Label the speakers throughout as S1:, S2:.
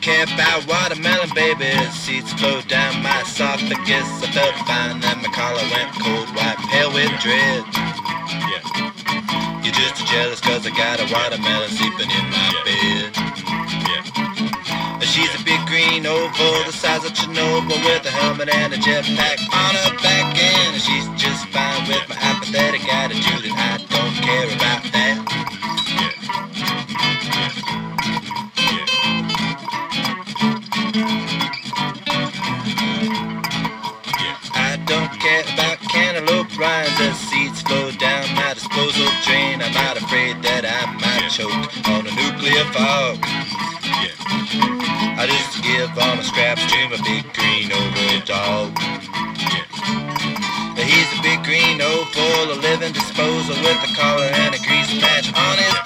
S1: care about watermelon, baby. Seeds flow down my esophagus. I felt fine, then my collar went cold, white, pale with dread.
S2: Yeah.
S1: You're just jealous cause I got a watermelon sleeping in my bed.
S2: Yeah.
S1: She's a big green oval, the size of Chernobyl, with a helmet and a jetpack on her back end. And she's just fine with my apathetic attitude, Care about cantaloupe rinds as seeds flow down my disposal drain. I'm not afraid that I might choke on a nuclear fog. I just give all my scraps to my big green oval dog. But he's a big green oval, a living disposal with a collar and a grease patch on his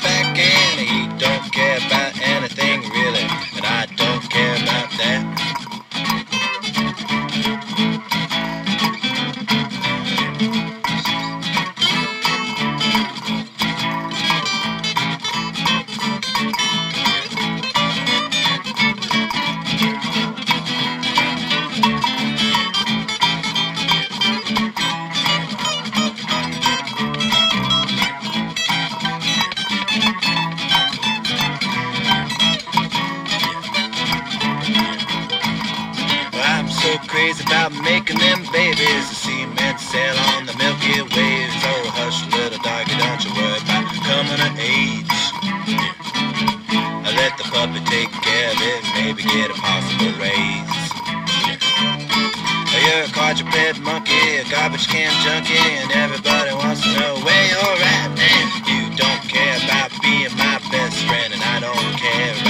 S1: So crazy about making them babies. The sea men sail on the Milky Waves. Oh, hush, little doggy, don't you worry about coming of age. I let the puppy take care of it, maybe get a possible raise. You're a quadruped monkey, a garbage can junkie, and everybody wants to know where you're at. And you don't care about being my best friend, and I don't care